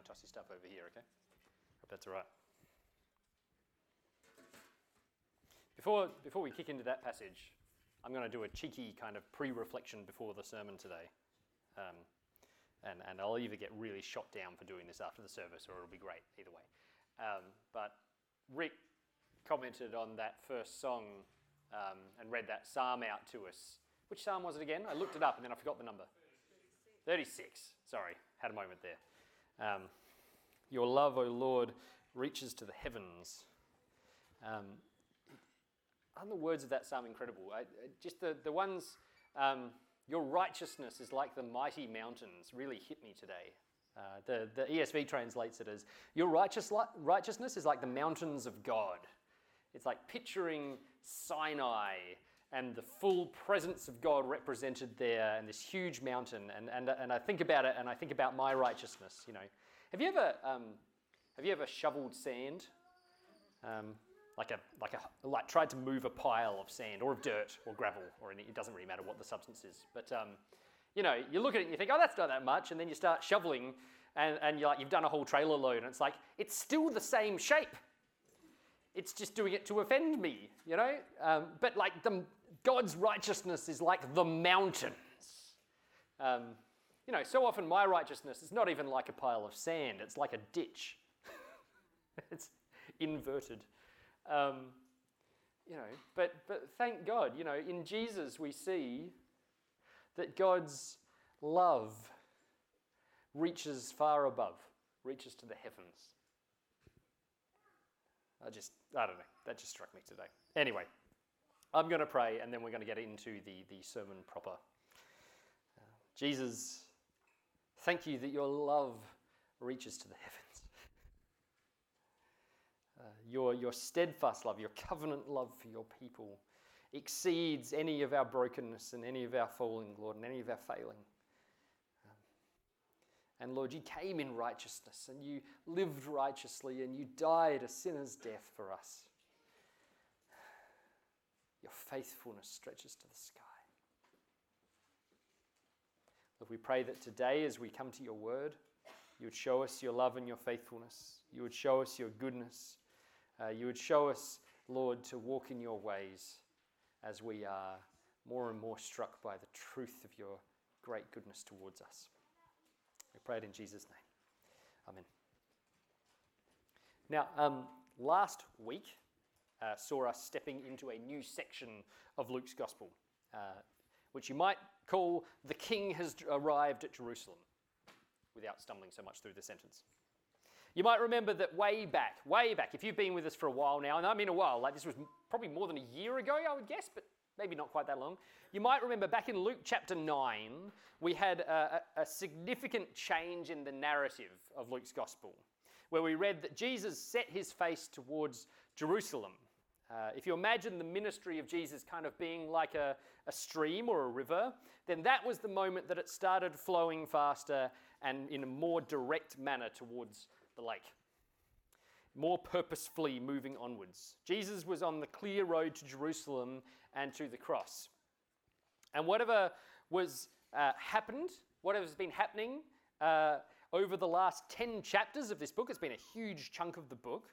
to toss your stuff over here, okay? Hope that's all right. Before, before we kick into that passage, I'm going to do a cheeky kind of pre reflection before the sermon today. Um, and, and I'll either get really shot down for doing this after the service or it'll be great, either way. Um, but Rick commented on that first song um, and read that psalm out to us. Which psalm was it again? I looked it up and then I forgot the number. 36. 36. Sorry, had a moment there. Um, Your love, O Lord, reaches to the heavens. Um, aren't the words of that psalm incredible? I, just the, the ones, um, your righteousness is like the mighty mountains, really hit me today. Uh, the, the ESV translates it as, Your righteous, righteousness is like the mountains of God. It's like picturing Sinai and the full presence of God represented there and this huge mountain. And, and, and I think about it and I think about my righteousness, you know. Have you ever, um, have you ever shoveled sand? Um, like a, like a, like tried to move a pile of sand or of dirt or gravel or it doesn't really matter what the substance is. But, um, you know, you look at it and you think, oh, that's not that much. And then you start shoveling and, and you're like, you've done a whole trailer load and it's like, it's still the same shape. It's just doing it to offend me, you know? Um, but like the, God's righteousness is like the mountains. Um, you know, so often my righteousness is not even like a pile of sand, it's like a ditch. it's inverted. Um, you know, but, but thank God, you know, in Jesus we see that God's love reaches far above, reaches to the heavens. I just, I don't know, that just struck me today. Anyway, I'm going to pray and then we're going to get into the, the sermon proper. Jesus, thank you that your love reaches to the heavens. Uh, your, your steadfast love, your covenant love for your people exceeds any of our brokenness and any of our falling, Lord, and any of our failing. And Lord, you came in righteousness and you lived righteously and you died a sinner's death for us. Your faithfulness stretches to the sky. Lord, we pray that today, as we come to your word, you would show us your love and your faithfulness. You would show us your goodness. Uh, you would show us, Lord, to walk in your ways as we are more and more struck by the truth of your great goodness towards us. We pray it in Jesus' name. Amen. Now, um, last week uh, saw us stepping into a new section of Luke's Gospel, uh, which you might call The King Has Arrived at Jerusalem, without stumbling so much through the sentence. You might remember that way back, way back, if you've been with us for a while now, and I mean a while, like this was probably more than a year ago, I would guess, but maybe not quite that long. You might remember back in Luke chapter 9, we had a, a, significant change in the narrative of Luke's gospel, where we read that Jesus set his face towards Jerusalem. Uh, if you imagine the ministry of Jesus kind of being like a, a stream or a river, then that was the moment that it started flowing faster and in a more direct manner towards the lake, more purposefully moving onwards. Jesus was on the clear road to Jerusalem and to the cross. And whatever was uh, happened, whatever's been happening uh, over the last 10 chapters of this book, it's been a huge chunk of the book,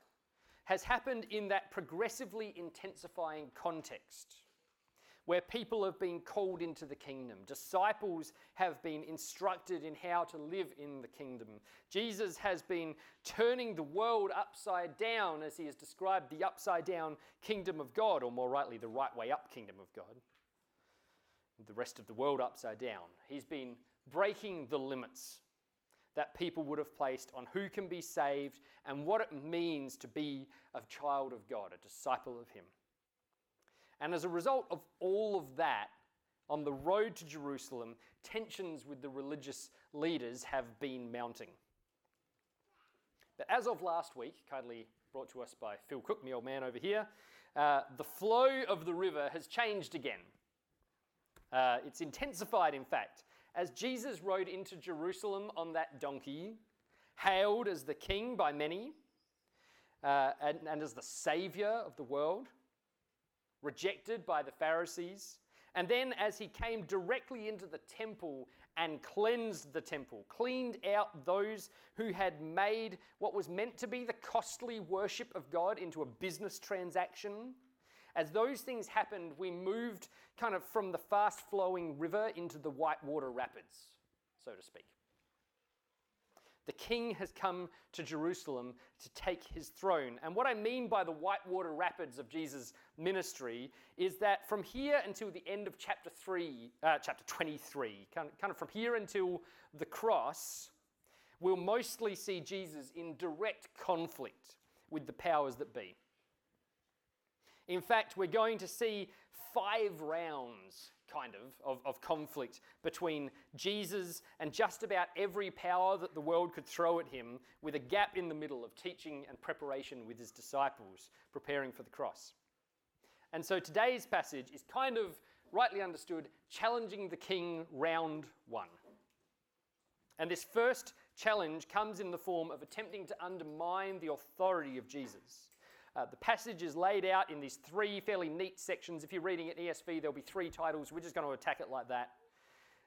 has happened in that progressively intensifying context where people have been called into the kingdom. Disciples have been instructed in how to live in the kingdom. Jesus has been turning the world upside down as he has described the upside down kingdom of God, or more rightly, the right way up kingdom of God. The rest of the world upside down. He's been breaking the limits that people would have placed on who can be saved and what it means to be a child of God, a disciple of Him. And as a result of all of that, on the road to Jerusalem, tensions with the religious leaders have been mounting. But as of last week, kindly brought to us by Phil Cook, my old man over here, uh, the flow of the river has changed again. Uh, it's intensified, in fact, as Jesus rode into Jerusalem on that donkey, hailed as the king by many uh, and, and as the savior of the world rejected by the Pharisees, And then, as he came directly into the temple and cleansed the temple, cleaned out those who had made what was meant to be the costly worship of God into a business transaction, as those things happened, we moved kind of from the fast flowing river into the whitewater rapids, so to speak. The king has come to Jerusalem to take his throne. And what I mean by the whitewater rapids of Jesus' ministry is that from here until the end of chapter 3, uh, chapter 23, kind of, kind of from here until the cross, we'll mostly see Jesus in direct conflict with the powers that be. In fact, we're going to see five rounds kind of, of, of conflict between Jesus and just about every power that the world could throw at him, with a gap in the middle of teaching and preparation with his disciples, preparing for the cross. And so today's passage is kind of, rightly understood, challenging the king round one. And this first challenge comes in the form of attempting to undermine the authority of Jesus. Uh, the passage is laid out in these three fairly neat sections. If you're reading it ESV, there'll be three titles. We're just going to attack it like that.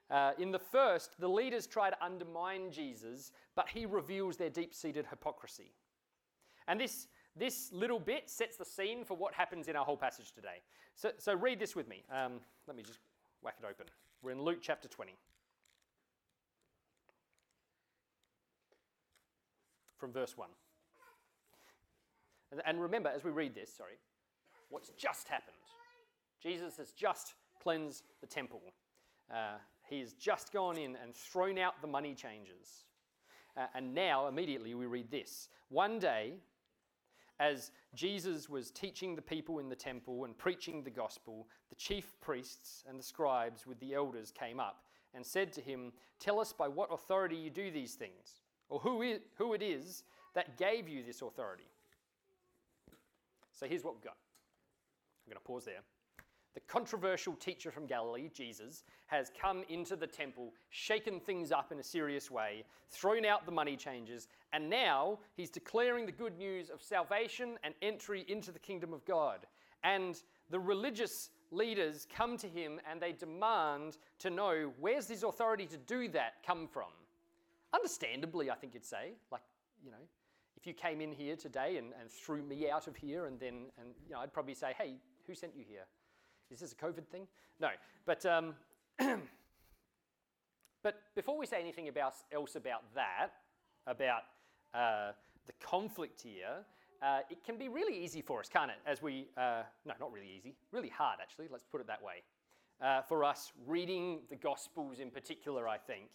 Uh, in the first, the leaders try to undermine Jesus, but he reveals their deep seated hypocrisy. And this, this little bit sets the scene for what happens in our whole passage today. So, so read this with me. Um, let me just whack it open. We're in Luke chapter 20. From verse 1. And remember, as we read this, sorry, what's just happened. Jesus has just cleansed the temple. Uh, he has just gone in and thrown out the money changers. Uh, and now, immediately, we read this. One day, as Jesus was teaching the people in the temple and preaching the gospel, the chief priests and the scribes with the elders came up and said to him, Tell us by what authority you do these things, or who, it is that gave you this authority. So here's what we've got. I'm going to pause there. The controversial teacher from Galilee, Jesus, has come into the temple, shaken things up in a serious way, thrown out the money changers, and now he's declaring the good news of salvation and entry into the kingdom of God. And the religious leaders come to him and they demand to know where's his authority to do that come from? Understandably, I think you'd say, like, you know, if you came in here today and, and threw me out of here, and then, and you know, I'd probably say, hey, who sent you here? Is this a COVID thing? No, but um, but before we say anything about, else about that, about uh, the conflict here, uh, it can be really easy for us, can't it? As we, uh, no, not really easy, really hard actually, let's put it that way. Uh, for us reading the Gospels in particular, I think.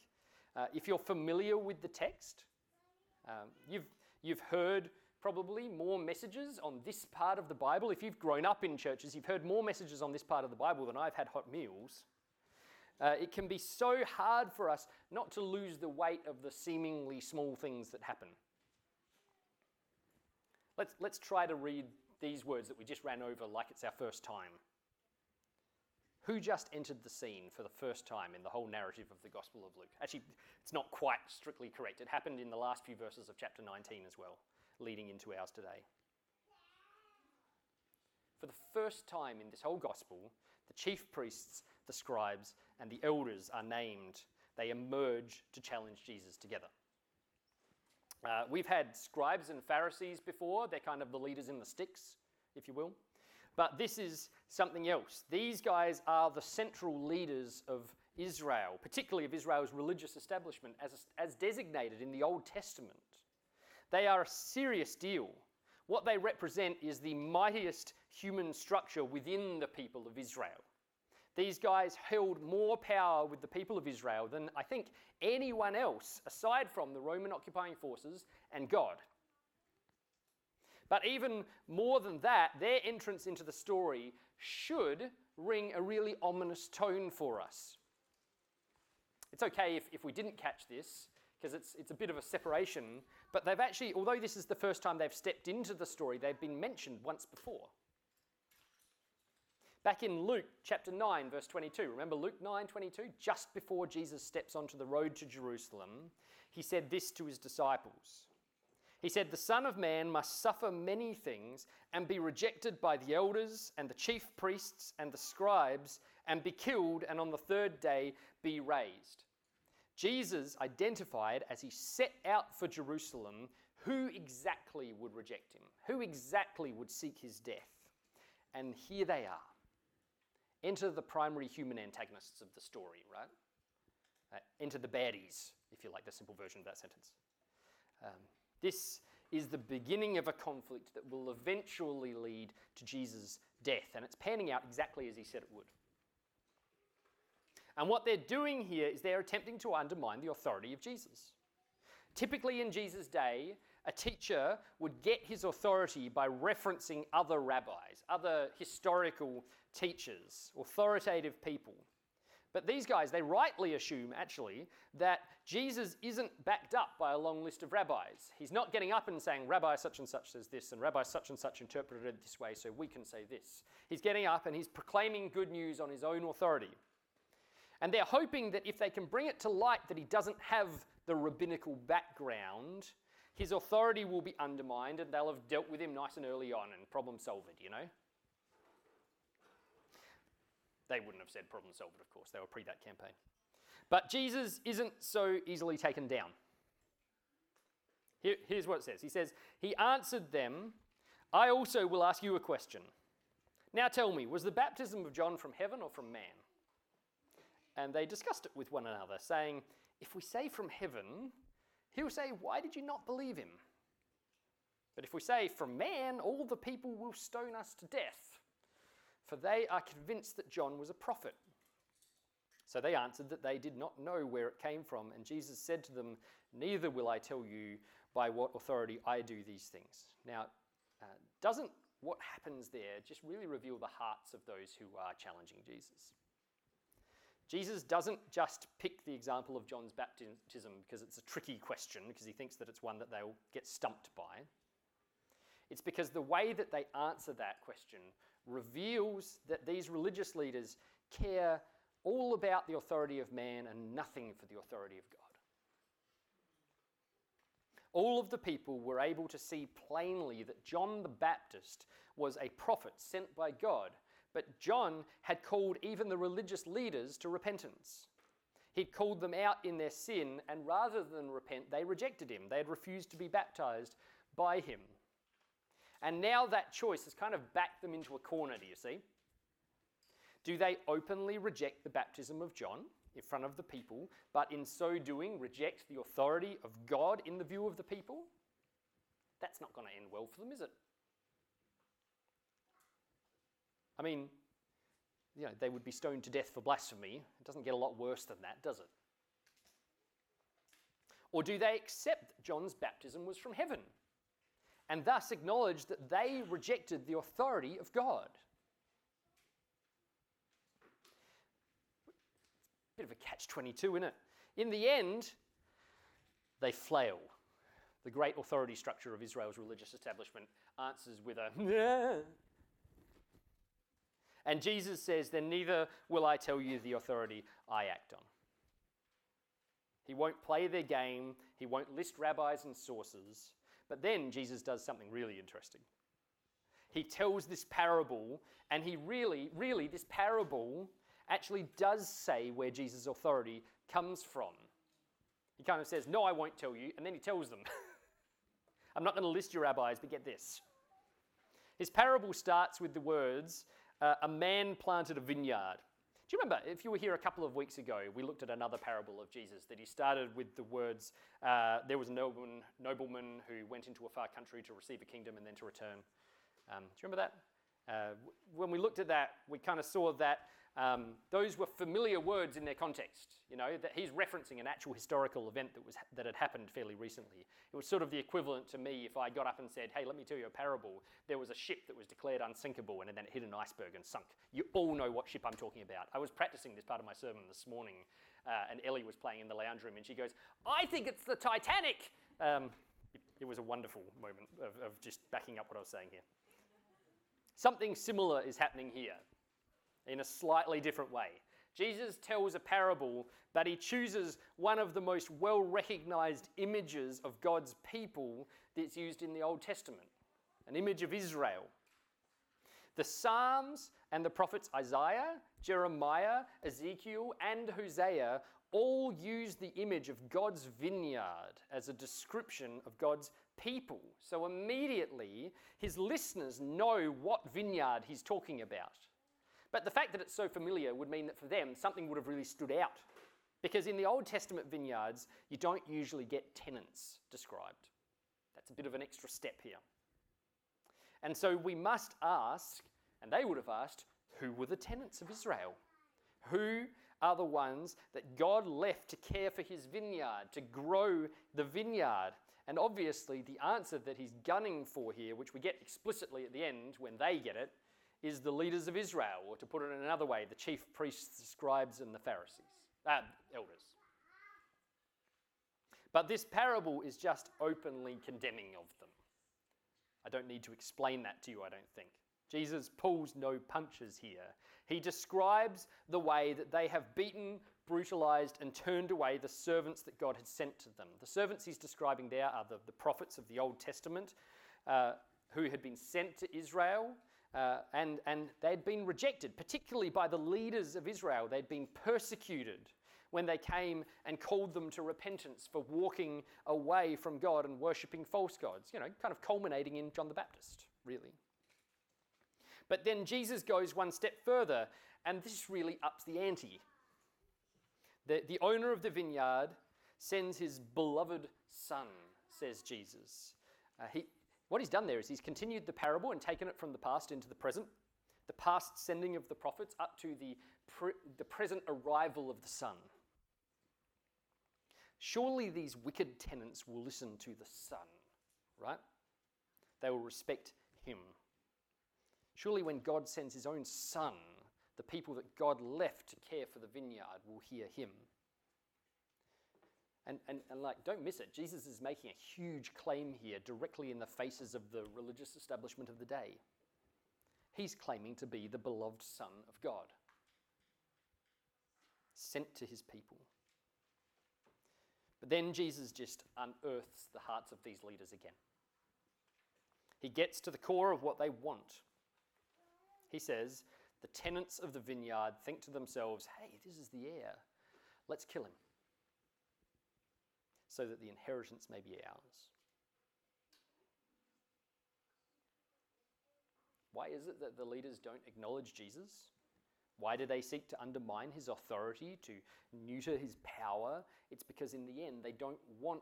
Uh, if you're familiar with the text, um, you've, You've heard probably more messages on this part of the Bible. If you've grown up in churches, you've heard more messages on this part of the Bible than I've had hot meals. Uh, it can be so hard for us not to lose the weight of the seemingly small things that happen. Let's, let's try to read these words that we just ran over like it's our first time. Who just entered the scene for the first time in the whole narrative of the Gospel of Luke? Actually, it's not quite strictly correct. It happened in the last few verses of chapter 19 as well, leading into ours today. For the first time in this whole Gospel, the chief priests, the scribes, and the elders are named. They emerge to challenge Jesus together. Uh, we've had scribes and Pharisees before, they're kind of the leaders in the sticks, if you will. But this is something else. These guys are the central leaders of Israel, particularly of Israel's religious establishment as, as designated in the Old Testament. They are a serious deal. What they represent is the mightiest human structure within the people of Israel. These guys held more power with the people of Israel than I think anyone else, aside from the Roman occupying forces and God. But even more than that, their entrance into the story should ring a really ominous tone for us. It's okay if, if we didn't catch this, because it's, it's a bit of a separation, but they've actually, although this is the first time they've stepped into the story, they've been mentioned once before. Back in Luke chapter 9, verse 22, remember Luke 9 22? Just before Jesus steps onto the road to Jerusalem, he said this to his disciples he said, The Son of Man must suffer many things and be rejected by the elders and the chief priests and the scribes and be killed, and on the third day be raised. Jesus identified as he set out for Jerusalem who exactly would reject him, who exactly would seek his death. And here they are. Enter the primary human antagonists of the story, right? Uh, enter the baddies, if you like the simple version of that sentence. Um, this is the beginning of a conflict that will eventually lead to Jesus' death, and it's panning out exactly as he said it would. And what they're doing here is they're attempting to undermine the authority of Jesus. Typically, in Jesus' day, a teacher would get his authority by referencing other rabbis, other historical teachers, authoritative people. But these guys, they rightly assume, actually, that Jesus isn't backed up by a long list of rabbis. He's not getting up and saying, Rabbi such and such says this, and Rabbi such and such interpreted it this way, so we can say this. He's getting up and he's proclaiming good news on his own authority. And they're hoping that if they can bring it to light that he doesn't have the rabbinical background, his authority will be undermined and they'll have dealt with him nice and early on and problem solved, you know? They wouldn't have said problem solved, of course. They were pre that campaign. But Jesus isn't so easily taken down. Here, here's what it says He says, He answered them, I also will ask you a question. Now tell me, was the baptism of John from heaven or from man? And they discussed it with one another, saying, If we say from heaven, he'll say, Why did you not believe him? But if we say from man, all the people will stone us to death for they are convinced that John was a prophet. So they answered that they did not know where it came from, and Jesus said to them, Neither will I tell you by what authority I do these things. Now, uh, doesn't what happens there just really reveal the hearts of those who are challenging Jesus? Jesus doesn't just pick the example of John's baptism because it's a tricky question, because he thinks that it's one that they'll get stumped by. It's because the way that they answer that question reveals that these religious leaders care all about the authority of man and nothing for the authority of God. All of the people were able to see plainly that John the Baptist was a prophet sent by God, but John had called even the religious leaders to repentance. He'd called them out in their sin, and rather than repent, they rejected him. They had refused to be baptized by him. And now that choice has kind of backed them into a corner, do you see? Do they openly reject the baptism of John in front of the people, but in so doing reject the authority of God in the view of the people? That's not going to end well for them, is it? I mean, you know, they would be stoned to death for blasphemy. It doesn't get a lot worse than that, does it? Or do they accept that John's baptism was from heaven? And thus acknowledge that they rejected the authority of God. Bit of a catch 22, isn't it? In the end, they flail. The great authority structure of Israel's religious establishment answers with a And Jesus says, Then neither will I tell you the authority I act on. He won't play their game, he won't list rabbis and sources. But then Jesus does something really interesting. He tells this parable, and he really, really, this parable actually does say where Jesus' authority comes from. He kind of says, No, I won't tell you, and then he tells them. I'm not going to list your rabbis, but get this. His parable starts with the words, uh, A man planted a vineyard. Do you remember, if you were here a couple of weeks ago, we looked at another parable of Jesus that he started with the words, uh, There was a nobleman, nobleman who went into a far country to receive a kingdom and then to return. Um, do you remember that? Uh, when we looked at that, we kind of saw that um, those were familiar words in their context. You know, that he's referencing an actual historical event that, was, that had happened fairly recently. It was sort of the equivalent to me if I got up and said, hey, let me tell you a parable. There was a ship that was declared unsinkable and then it hit an iceberg and sunk. You all know what ship I'm talking about. I was practicing this part of my sermon this morning uh, and Ellie was playing in the lounge room and she goes, I think it's the Titanic. Um, it, it, was a wonderful moment of, of just backing up what I was saying here. Something similar is happening here in a slightly different way. Jesus tells a parable, but he chooses one of the most well recognized images of God's people that's used in the Old Testament an image of Israel. The Psalms and the prophets Isaiah, Jeremiah, Ezekiel, and Hosea all use the image of God's vineyard as a description of God's people. So immediately, his listeners know what vineyard he's talking about. But the fact that it's so familiar would mean that for them, something would have really stood out. Because in the Old Testament vineyards, you don't usually get tenants described. That's a bit of an extra step here. And so we must ask, and they would have asked, who were the tenants of Israel? Who are the ones that God left to care for his vineyard, to grow the vineyard? And obviously, the answer that he's gunning for here, which we get explicitly at the end when they get it, is the leaders of Israel, or to put it in another way, the chief priests, the scribes, and the Pharisees, uh, elders. But this parable is just openly condemning of them. I don't need to explain that to you, I don't think. Jesus pulls no punches here. He describes the way that they have beaten, brutalized, and turned away the servants that God had sent to them. The servants he's describing there are the, the prophets of the Old Testament uh, who had been sent to Israel. Uh, and, and they'd been rejected, particularly by the leaders of Israel. They'd been persecuted when they came and called them to repentance for walking away from God and worshipping false gods, you know, kind of culminating in John the Baptist, really. But then Jesus goes one step further, and this really ups the ante. The, the owner of the vineyard sends his beloved son, says Jesus. Uh, he, what he's done there is he's continued the parable and taken it from the past into the present, the past sending of the prophets up to the, pre- the present arrival of the son. Surely these wicked tenants will listen to the son, right? They will respect him. Surely, when God sends his own son, the people that God left to care for the vineyard will hear him. And, and, and like, don't miss it. Jesus is making a huge claim here directly in the faces of the religious establishment of the day. He's claiming to be the beloved Son of God, sent to his people. But then Jesus just unearths the hearts of these leaders again. He gets to the core of what they want. He says, The tenants of the vineyard think to themselves, hey, this is the heir. Let's kill him so that the inheritance may be ours. Why is it that the leaders don't acknowledge Jesus? Why do they seek to undermine his authority, to neuter his power? It's because in the end, they don't want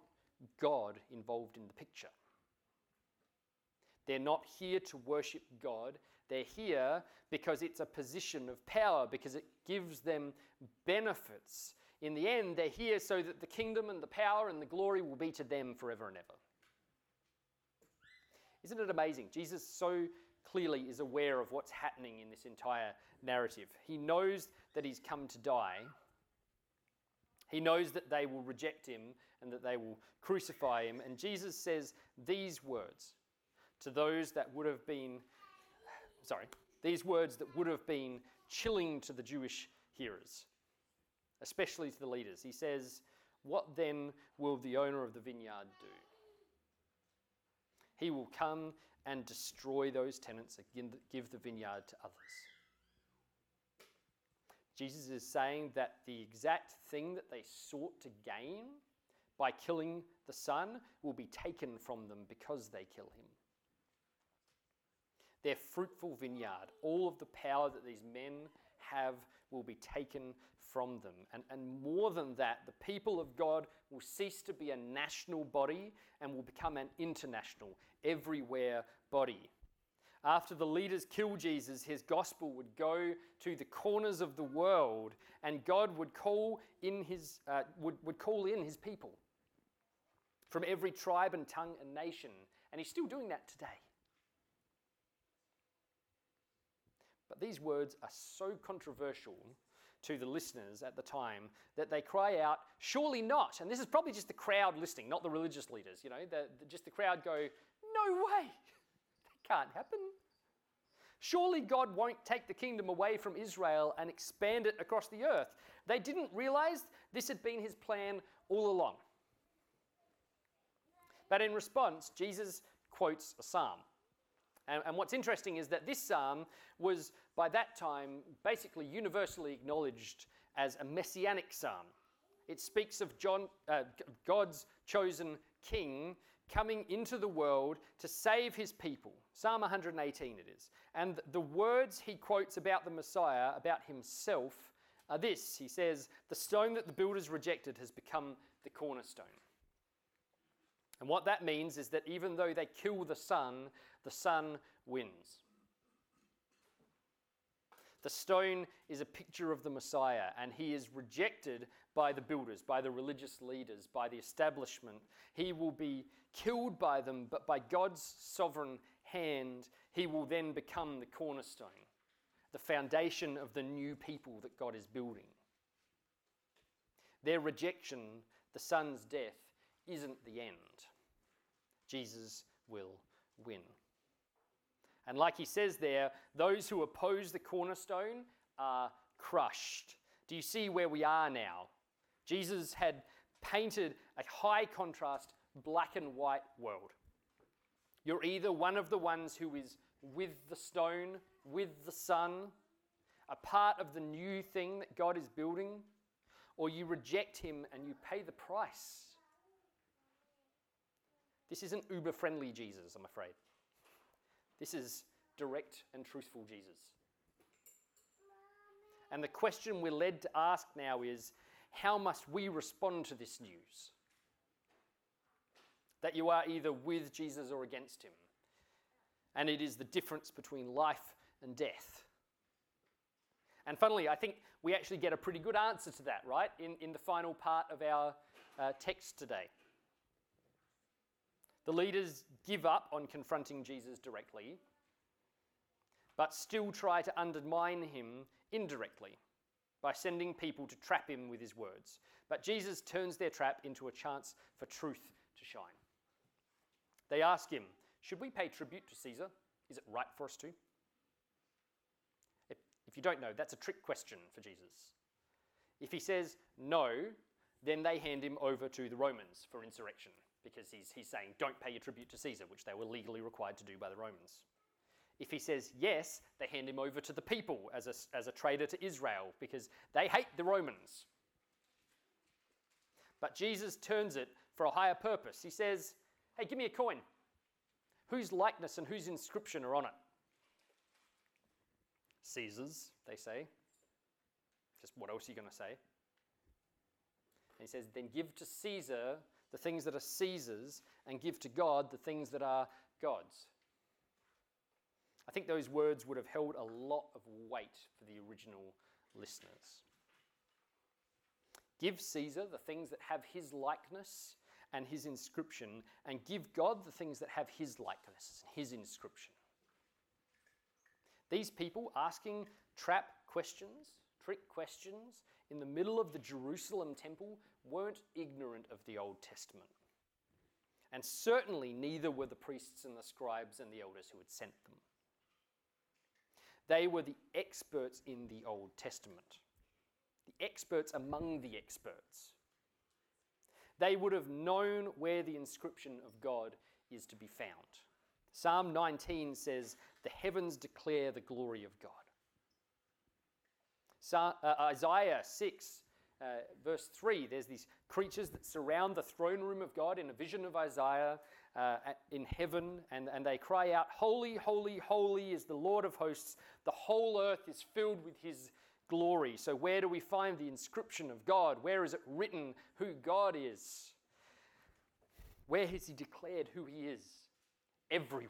God involved in the picture. They're not here to worship God. They're here because it's a position of power, because it gives them benefits. In the end, they're here so that the kingdom and the power and the glory will be to them forever and ever. Isn't it amazing? Jesus so clearly is aware of what's happening in this entire narrative. He knows that he's come to die. He knows that they will reject him and that they will crucify him. And Jesus says these words to those that would have been, sorry, these words that would have been chilling to the Jewish hearers, especially to the leaders. He says, What then will the owner of the vineyard do? He will come and destroy those tenants and give the vineyard to others. Jesus is saying that the exact thing that they sought to gain by killing the Son will be taken from them because they kill him their fruitful vineyard. All of the power that these men have will be taken from them. And, and more than that, the people of God will cease to be a national body and will become an international, everywhere body. After the leaders kill Jesus, his gospel would go to the corners of the world, and God would call in his, uh, would, would call in his people from every tribe and tongue and nation. And he's still doing that today. But these words are so controversial to the listeners at the time that they cry out, Surely not. And this is probably just the crowd listening, not the religious leaders. You know, the, the, just the crowd go, No way. That can't happen. Surely God won't take the kingdom away from Israel and expand it across the earth. They didn't realize this had been his plan all along. But in response, Jesus quotes a psalm. And, and, what's interesting is that this psalm was, by that time, basically universally acknowledged as a messianic psalm. It speaks of John, uh, God's chosen king coming into the world to save his people. Psalm 118 it is. And the words he quotes about the Messiah, about himself, are this He says, The stone that the builders rejected has become the cornerstone. And what that means is that even though they kill the Son, the Son wins. The stone is a picture of the Messiah, and he is rejected by the builders, by the religious leaders, by the establishment. He will be killed by them, but by God's sovereign hand, he will then become the cornerstone, the foundation of the new people that God is building. Their rejection, the Son's death, isn't the end. Jesus will win. And like he says there, those who oppose the cornerstone are crushed. Do you see where we are now? Jesus had painted a high contrast black and white world. You're either one of the ones who is with the stone, with the son, a part of the new thing that God is building, or you reject him and you pay the price. This isn't uber friendly Jesus, I'm afraid. This is direct and truthful Jesus. And the question we're led to ask now is how must we respond to this news? That you are either with Jesus or against him. And it is the difference between life and death. And funnily, I think we actually get a pretty good answer to that, right? In, in the final part of our uh, text today. The leaders give up on confronting Jesus directly, but still try to undermine him indirectly by sending people to trap him with his words. But Jesus turns their trap into a chance for truth to shine. They ask him, Should we pay tribute to Caesar? Is it right for us to? If, you don't know, that's a trick question for Jesus. If he says no, then they hand him over to the Romans for insurrection because he's, he's saying, don't pay your tribute to Caesar, which they were legally required to do by the Romans. If he says yes, they hand him over to the people as a, as a traitor to Israel because they hate the Romans. But Jesus turns it for a higher purpose. He says, hey, give me a coin. Whose likeness and whose inscription are on it? Caesar's, they say. Just what else are you going to say? And he says, then give to Caesar the things that are Caesar's, and give to God the things that are God's. I think those words would have held a lot of weight for the original listeners. Give Caesar the things that have his likeness and his inscription, and give God the things that have his likeness and his inscription. These people asking trap questions, trick questions, in the middle of the Jerusalem temple weren't ignorant of the Old Testament. And certainly neither were the priests and the scribes and the elders who had sent them. They were the experts in the Old Testament, the experts among the experts. They would have known where the inscription of God is to be found. Psalm 19 says, The heavens declare the glory of God. Uh, Isaiah 6, uh, verse 3, there's these creatures that surround the throne room of God in a vision of Isaiah uh, in heaven, and, and they cry out, Holy, holy, holy is the Lord of hosts. The whole earth is filled with his glory. So, where do we find the inscription of God? Where is it written who God is? Where has he declared who he is? Everywhere.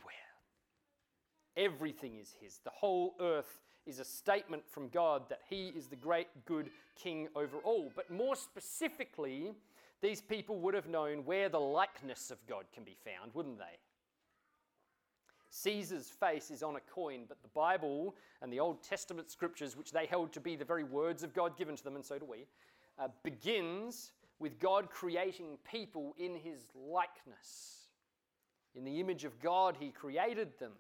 Everything is his. The whole earth is a statement from God that he is the great good king over all. But more specifically, these people would have known where the likeness of God can be found, wouldn't they? Caesar's face is on a coin, but the Bible and the Old Testament scriptures, which they held to be the very words of God given to them, and so do we, uh, begins with God creating people in his likeness. In the image of God, he created them.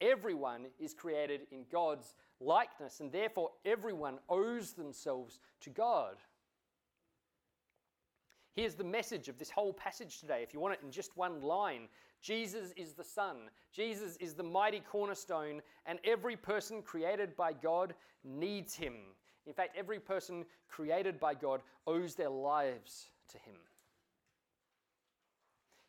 Everyone is created in God's likeness, and therefore everyone owes themselves to God. Here's the message of this whole passage today. If you want it in just one line, Jesus is the Son. Jesus is the mighty cornerstone, and every person created by God needs him. In fact, every person created by God owes their lives to him.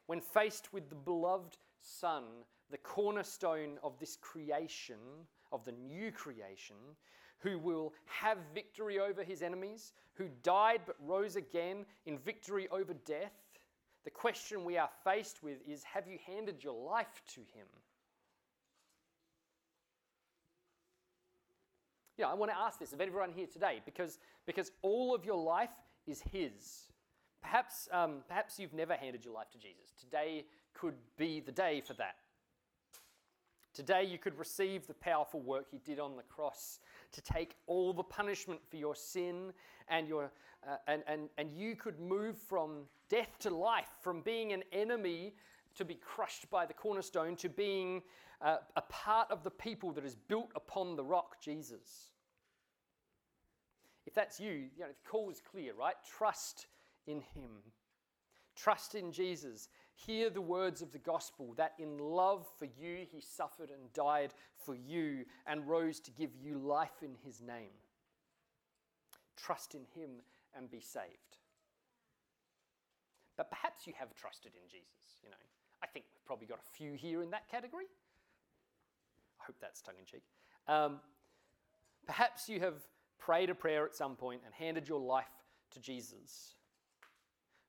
When faced with the beloved Son, the cornerstone of this creation, of the new creation, who will have victory over his enemies, who died but rose again in victory over death, the question we are faced with is Have you handed your life to him? Yeah, I want to ask this of everyone here today because, because all of your life is his. Perhaps, um, perhaps you've never handed your life to Jesus. Today could be the day for that. Today, you could receive the powerful work he did on the cross to take all the punishment for your sin, and, your, uh, and, and, and you could move from death to life, from being an enemy to be crushed by the cornerstone, to being uh, a part of the people that is built upon the rock, Jesus. If that's you, you know, the call is clear, right? Trust in him. Trust in Jesus. Hear the words of the gospel that in love for you he suffered and died for you and rose to give you life in his name. Trust in him and be saved. But perhaps you have trusted in Jesus, you know. I think we've probably got a few here in that category. I hope that's tongue in cheek. Um, perhaps you have prayed a prayer at some point and handed your life to Jesus.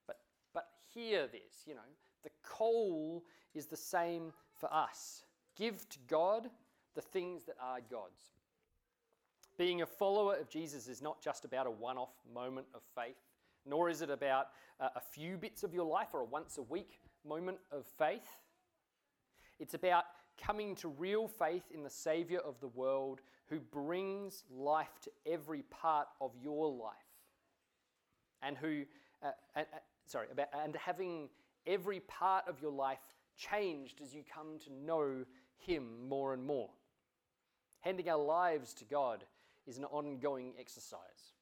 But, but hear this, you know, the call is the same for us. Give to God the things that are God's. Being a follower of Jesus is not just about a one off moment of faith, nor is it about uh, a few bits of your life or a once a week moment of faith. It's about coming to real faith in the Savior of the world who brings life to every part of your life. And who, uh, uh, sorry, about, and having every part of your life changed as you come to know Him more and more. Handing our lives to God is an ongoing exercise.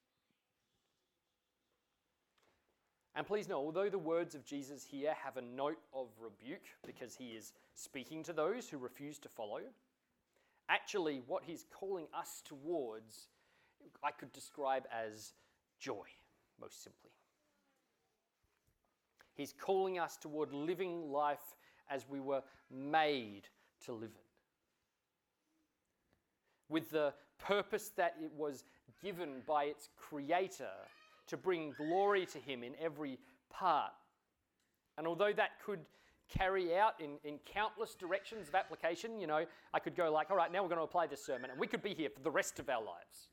And please know, although the words of Jesus here have a note of rebuke because he is speaking to those who refuse to follow, actually, what he's calling us towards, I could describe as joy, most simply. He's calling us toward living life as we were made to live it. With the purpose that it was given by its creator to bring glory to Him in every part. And although that could carry out in, in countless directions of application, you know, I could go like, all right, now we're going to apply this sermon, and we could be here for the rest of our lives.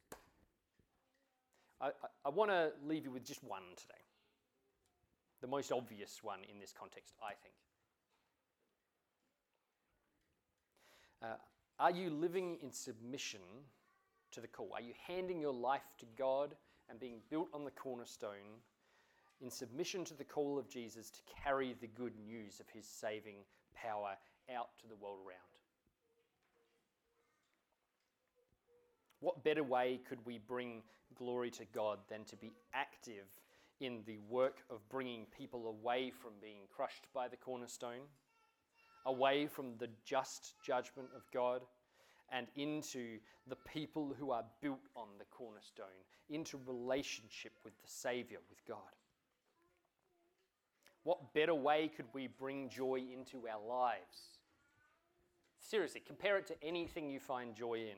I, I, I want to leave you with just one today the most obvious one in this context, I think. Uh, are you living in submission to the call? Are you handing your life to God and being built on the cornerstone in submission to the call of Jesus to carry the good news of his saving power out to the world around? What better way could we bring glory to God than to be active in the work of bringing people away from being crushed by the cornerstone, away from the just judgment of God, and into the people who are built on the cornerstone, into relationship with the Saviour, with God. What better way could we bring joy into our lives? Seriously, compare it to anything you find joy in,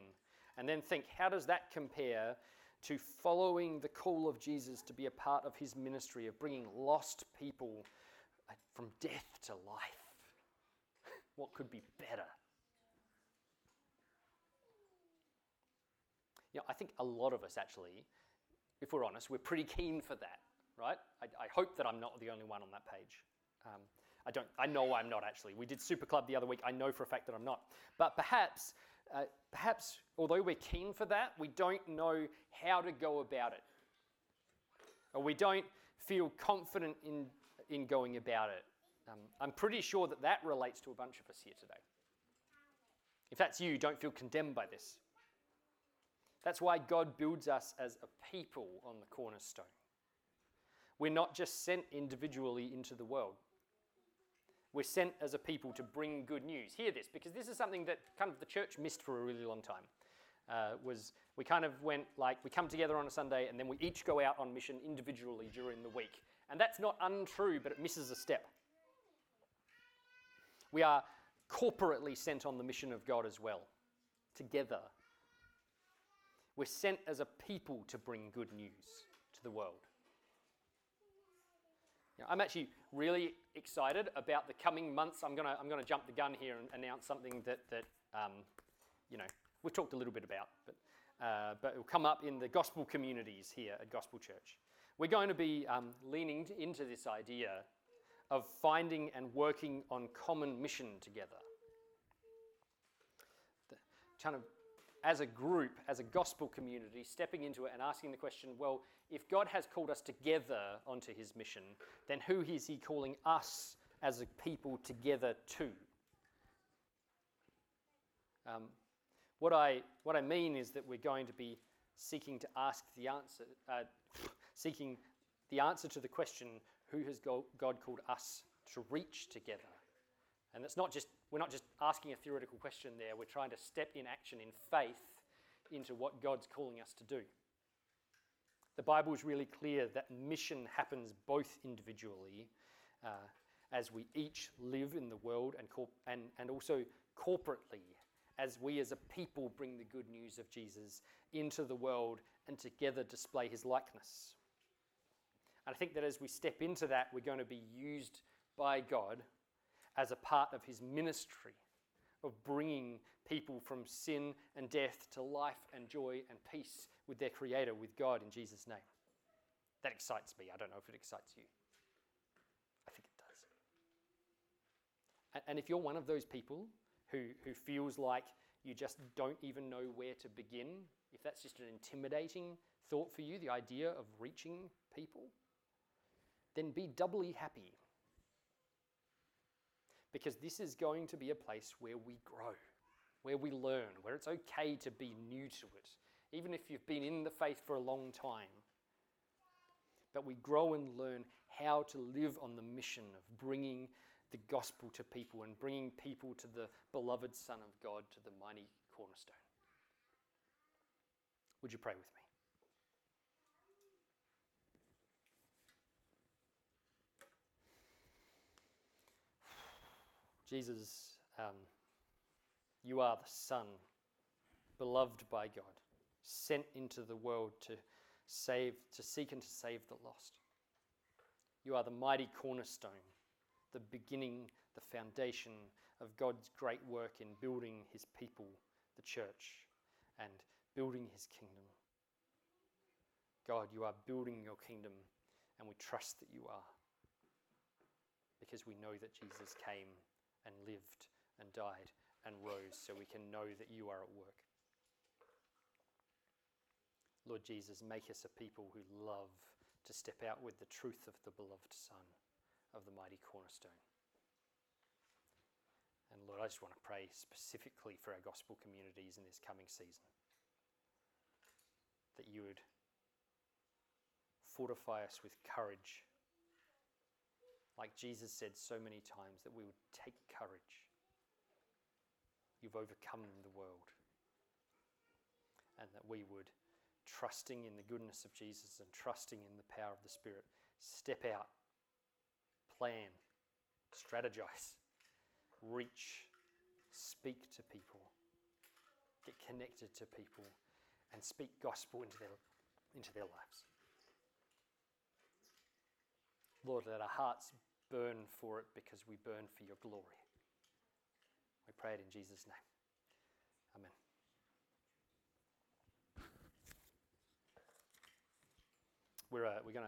and then think how does that compare to following the call of Jesus to be a part of his ministry of bringing lost people uh, from death to life. what could be better? You know, I think a lot of us actually, if we're honest, we're pretty keen for that, right? I, I hope that I'm not the only one on that page. Um, I don't. I know I'm not actually. We did Super Club the other week. I know for a fact that I'm not. But perhaps uh, perhaps, although we're keen for that, we don't know how to go about it. Or we don't feel confident in, in going about it. Um, I'm pretty sure that that relates to a bunch of us here today. If that's you, don't feel condemned by this. That's why God builds us as a people on the cornerstone. We're not just sent individually into the world. We're sent as a people to bring good news. Hear this, because this is something that kind of the church missed for a really long time. Uh, was we kind of went like we come together on a Sunday and then we each go out on mission individually during the week. And that's not untrue, but it misses a step. We are corporately sent on the mission of God as well, together. We're sent as a people to bring good news to the world. You know, I'm actually really excited about the coming months. I'm to I'm gonna jump the gun here and announce something that, that um, you know, we've talked a little bit about, but, uh, but it will come up in the gospel communities here at Gospel Church. We're going to be um, leaning into this idea of finding and working on common mission together. The, kind of as a group, as a gospel community, stepping into it and asking the question well, if God has called us together onto his mission, then who is he calling us as a people together to? Um, what, I, what I mean is that we're going to be seeking to ask the answer, uh, seeking the answer to the question who has God called us to reach together? And it's not just, we're not just asking a theoretical question there, we're trying to step in action in faith into what God's calling us to do. The Bible is really clear that mission happens both individually uh, as we each live in the world and, corp- and, and also corporately as we as a people bring the good news of Jesus into the world and together display his likeness. And I think that as we step into that, we're going to be used by God as a part of his ministry of bringing people from sin and death to life and joy and peace with their Creator, with God in Jesus' name. That excites me. I don't know if it excites you. I think it does. And if you're one of those people who, who feels like you just don't even know where to begin, if that's just an intimidating thought for you, the idea of reaching people, then be doubly happy because this is going to be a place where we grow, where we learn, where it's okay to be new to it, even if you've been in the faith for a long time. But we grow and learn how to live on the mission of bringing the gospel to people and bringing people to the beloved Son of God, to the mighty cornerstone. Would you pray with me? Jesus, um, you are the Son, beloved by God, sent into the world to save, to seek and to save the lost. You are the mighty cornerstone, the beginning, the foundation of God's great work in building his people, the church, and building his kingdom. God, you are building your kingdom, and we trust that you are because we know that Jesus came and lived and died and rose so we can know that you are at work. Lord Jesus, make us a people who love to step out with the truth of the beloved Son of the mighty cornerstone. And Lord, I just want to pray specifically for our gospel communities in this coming season that you would fortify us with courage like Jesus said so many times, that we would take courage. You've overcome the world. And that we would, trusting in the goodness of Jesus and trusting in the power of the Spirit, step out, plan, strategize, reach, speak to people, get connected to people, and speak gospel into their, into their lives. Lord, let our hearts burn for it because we burn for your glory. We pray it in Jesus' name. Amen. We're, uh, we're going to